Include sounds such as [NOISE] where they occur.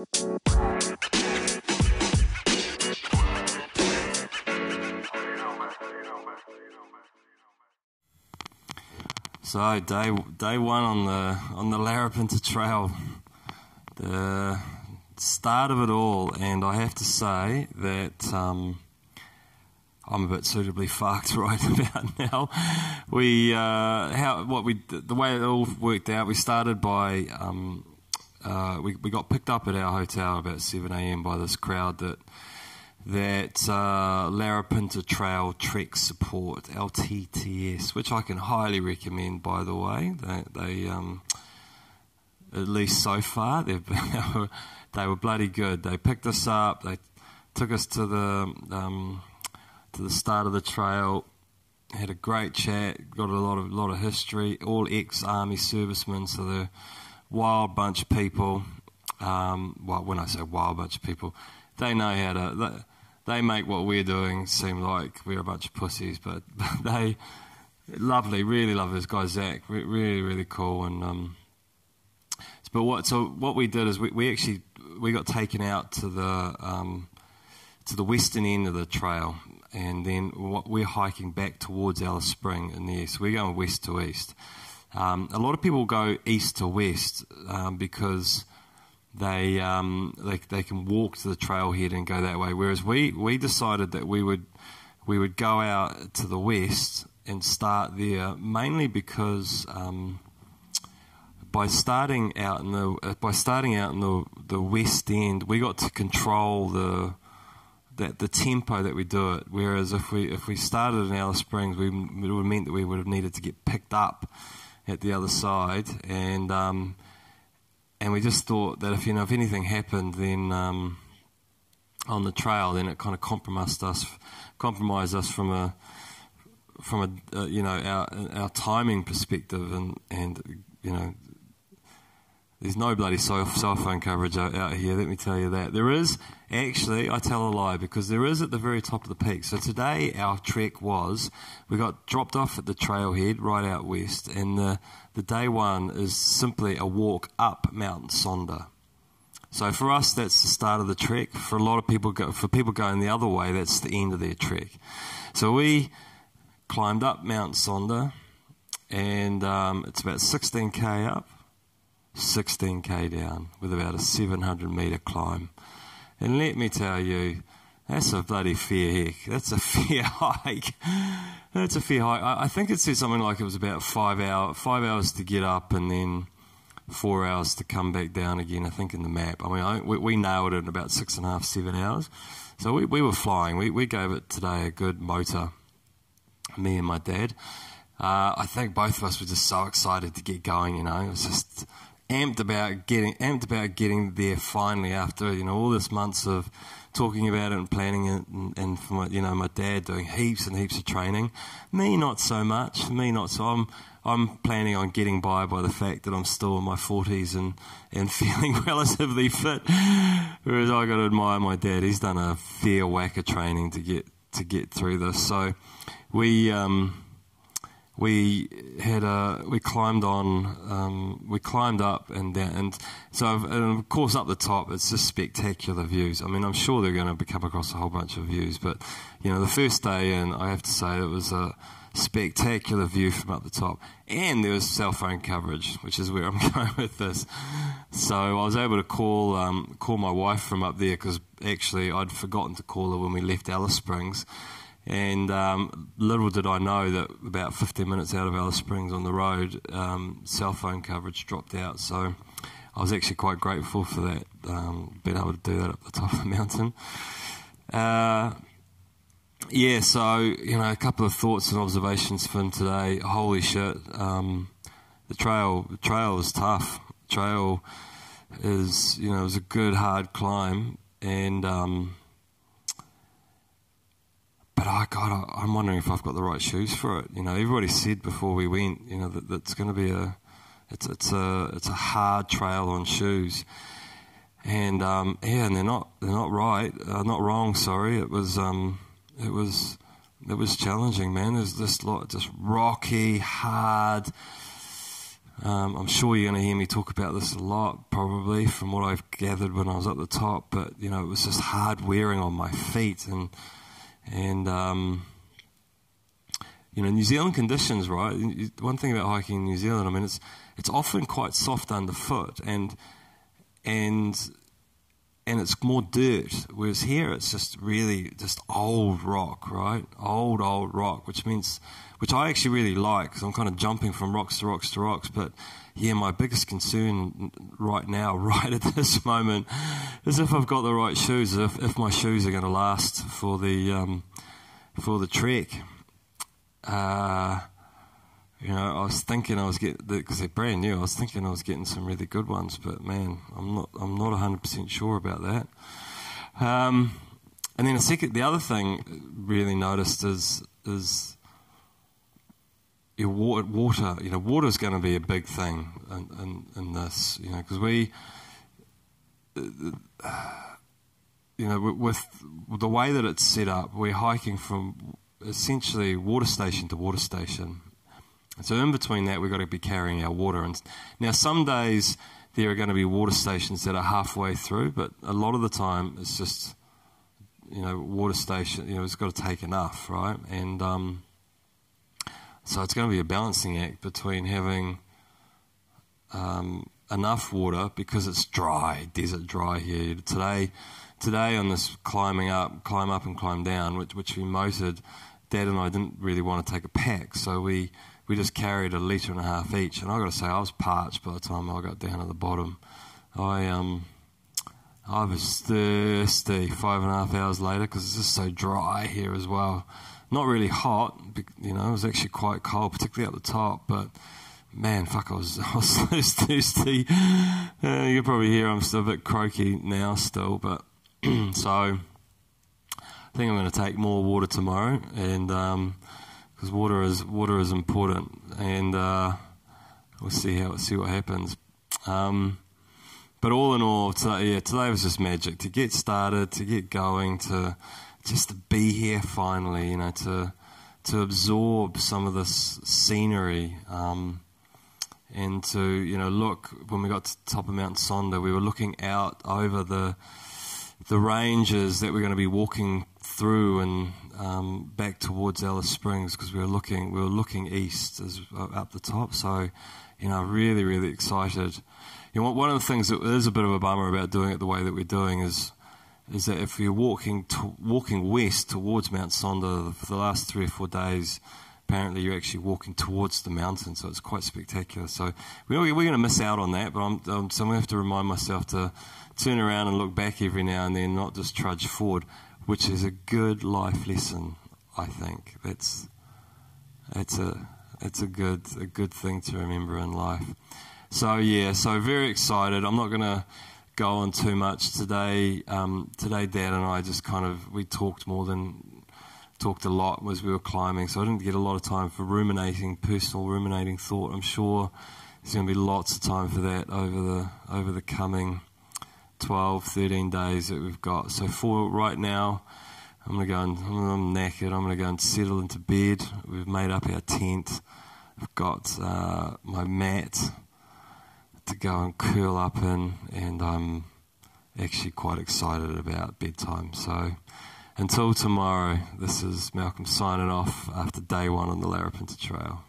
So day day one on the on the Larapinta Trail, the start of it all, and I have to say that um, I'm a bit suitably [LAUGHS] fucked right [LAUGHS] about now. We uh, how what we the way it all worked out. We started by um, uh, we we got picked up at our hotel about seven a.m. by this crowd that that uh, Larapinta Trail Trek Support LTTS, which I can highly recommend. By the way, they, they um, at least so far [LAUGHS] they were, they were bloody good. They picked us up. They took us to the um, to the start of the trail. Had a great chat. Got a lot of lot of history. All ex army servicemen, so they're wild bunch of people. Um, well, when I say wild bunch of people, they know how to. They, make what we're doing seem like we're a bunch of pussies, but, but [LAUGHS] they lovely, really love this guy Zach, Re- really really cool. And um, but what so what we did is we, we actually we got taken out to the um, to the western end of the trail, and then what, we're hiking back towards Alice Spring in the east. We're going west to east. Um, a lot of people go east to west um, because they, um, they they can walk to the trailhead and go that way. Whereas we, we decided that we would we would go out to the west and start there mainly because um, by starting out in the uh, by starting out in the the west end, we got to control the that the tempo that we do it. Whereas if we if we started in Alice Springs, we, it would meant that we would have needed to get picked up at the other side and. Um, and we just thought that if you know if anything happened then um, on the trail, then it kind of compromised us, compromised us from a from a uh, you know our our timing perspective, and and you know there's no bloody cell, phone coverage out, out, here, let me tell you that. There is, actually, I tell a lie, because there is at the very top of the peak. So today our trek was, we got dropped off at the trailhead right out west, and the, the day one is simply a walk up Mount Sonder. So for us, that's the start of the trek. For a lot of people, go, for people going the other way, that's the end of their trek. So we climbed up Mount Sonder, and um, it's about 16k up 16k down with about a 700 metre climb. And let me tell you, that's a bloody fair heck. That's a [LAUGHS] fair hike. That's a fair hike. I, I think it said something like it was about five hour, five hours to get up and then four hours to come back down again. I think in the map. I mean, I, we, we, nailed it in about six and a half, seven hours. So we, we were flying. We, we gave it today a good motor. Me and my dad. Uh, I think both of us were just so excited to get going. You know, it was just amped about getting amped about getting there finally after you know all this months of talking about it and planning it and, and for my, you know my dad doing heaps and heaps of training. Me not so much. Me not so I'm I'm planning on getting by by the fact that I'm still in my 40s and and [LAUGHS] feeling relatively fit. Whereas I got to admire my dad. He's done a fair whack of training to get to get through this. So we um we had a we climbed on um, we climbed up and down and so and of course up the top it's just spectacular views. I mean I'm sure they're going to come across a whole bunch of views but you know the first day and I have to say it was a spectacular view from up the top. And there was cell phone coverage which is where I'm [LAUGHS] going with this. So I was able to call um, call my wife from up there because actually I'd forgotten to call her when we left Alice Springs and um, little did I know that about 15 minutes out of Alice Springs on the road, um, cell phone coverage dropped out. So I was actually quite grateful for that, um, being able to do that up the top of the [LAUGHS] mountain. Uh, yeah, so, you know, a couple of thoughts and observations from today. Holy shit, um, the trail, the trail is tough. The trail is, you know, it was a good hard climb and, um, but I God, I, am wondering if I've got the right shoes for it. You know, everybody said before we went, you know, that, that it's going to be a, it's it's a it's a hard trail on shoes, and um, yeah, and they're not they're not right, uh, not wrong. Sorry, it was um, it was it was challenging, man. There's this lot just rocky, hard. Um, I'm sure you're going to hear me talk about this a lot, probably from what I've gathered when I was at the top. But you know, it was just hard wearing on my feet, and and um, you know, New Zealand conditions, right? One thing about hiking in New Zealand, I mean, it's it's often quite soft underfoot, and and and it's more dirt. Whereas here, it's just really just old rock, right? Old old rock, which means which I actually really like because I'm kind of jumping from rocks to rocks to rocks. But yeah, my biggest concern right now, [LAUGHS] right at this moment, is if I've got the right shoes, if, if my shoes are going to last for the um, for the trek. Uh, you know, I was thinking I was getting because they're brand new. I was thinking I was getting some really good ones, but man, I'm not. I'm not 100 percent sure about that. Um, and then the second, the other thing really noticed is is your water, water, you know, water is going to be a big thing in, in, in this, you know, because we, you know, with the way that it's set up, we're hiking from essentially water station to water station. So in between that, we've got to be carrying our water. And now some days there are going to be water stations that are halfway through, but a lot of the time it's just, you know, water station, you know, it's got to take enough, right? And, um, so it's going to be a balancing act between having um, enough water because it's dry, desert dry here. Today, today on this climbing up, climb up and climb down, which, which we motored, Dad and I didn't really want to take a pack, so we, we just carried a litre and a half each. And I've got to say, I was parched by the time I got down at the bottom. I um, I was thirsty five and a half hours later because it's just so dry here as well not really hot. You know, it was actually quite cold, particularly at the top. But man, fuck, I was [LAUGHS] I was so thirsty. Uh, you can probably hear I'm still a bit croaky now, still. But [CLEARS THROAT] so I think I'm going to take more water tomorrow, and because water is water is important, and uh, we'll see how see what happens. Um, but all in all, today, yeah, today was just magic to get started, to get going, to just to be here finally, you know, to to absorb some of this scenery, um, and to you know look. When we got to top of Mount Sonder, we were looking out over the the ranges that we're going to be walking through and um, back towards Alice Springs because we were looking we were looking east as uh, up the top. So, you know, really really excited. You know, one of the things that is a bit of a bummer about doing it the way that we're doing is is that if you're walking to, walking west towards Mount Sonder for the last three or four days, apparently you're actually walking towards the mountain, so it's quite spectacular. So we're, we're going to miss out on that, but I'm, so I'm going to have to remind myself to turn around and look back every now and then, not just trudge forward, which is a good life lesson, I think. That's it's a it's a good a good thing to remember in life. So yeah, so very excited. I'm not going to go on too much today. Um, today, Dad and I just kind of we talked more than talked a lot as we were climbing, so I didn't get a lot of time for ruminating, personal ruminating thought. I'm sure there's going to be lots of time for that over the over the coming 12, 13 days that we've got. So for right now. I'm gonna go and I'm knackered. I'm gonna go and settle into bed. We've made up our tent. I've got uh, my mat to go and curl up in, and I'm actually quite excited about bedtime. So until tomorrow, this is Malcolm signing off after day one on the Larapinta Trail.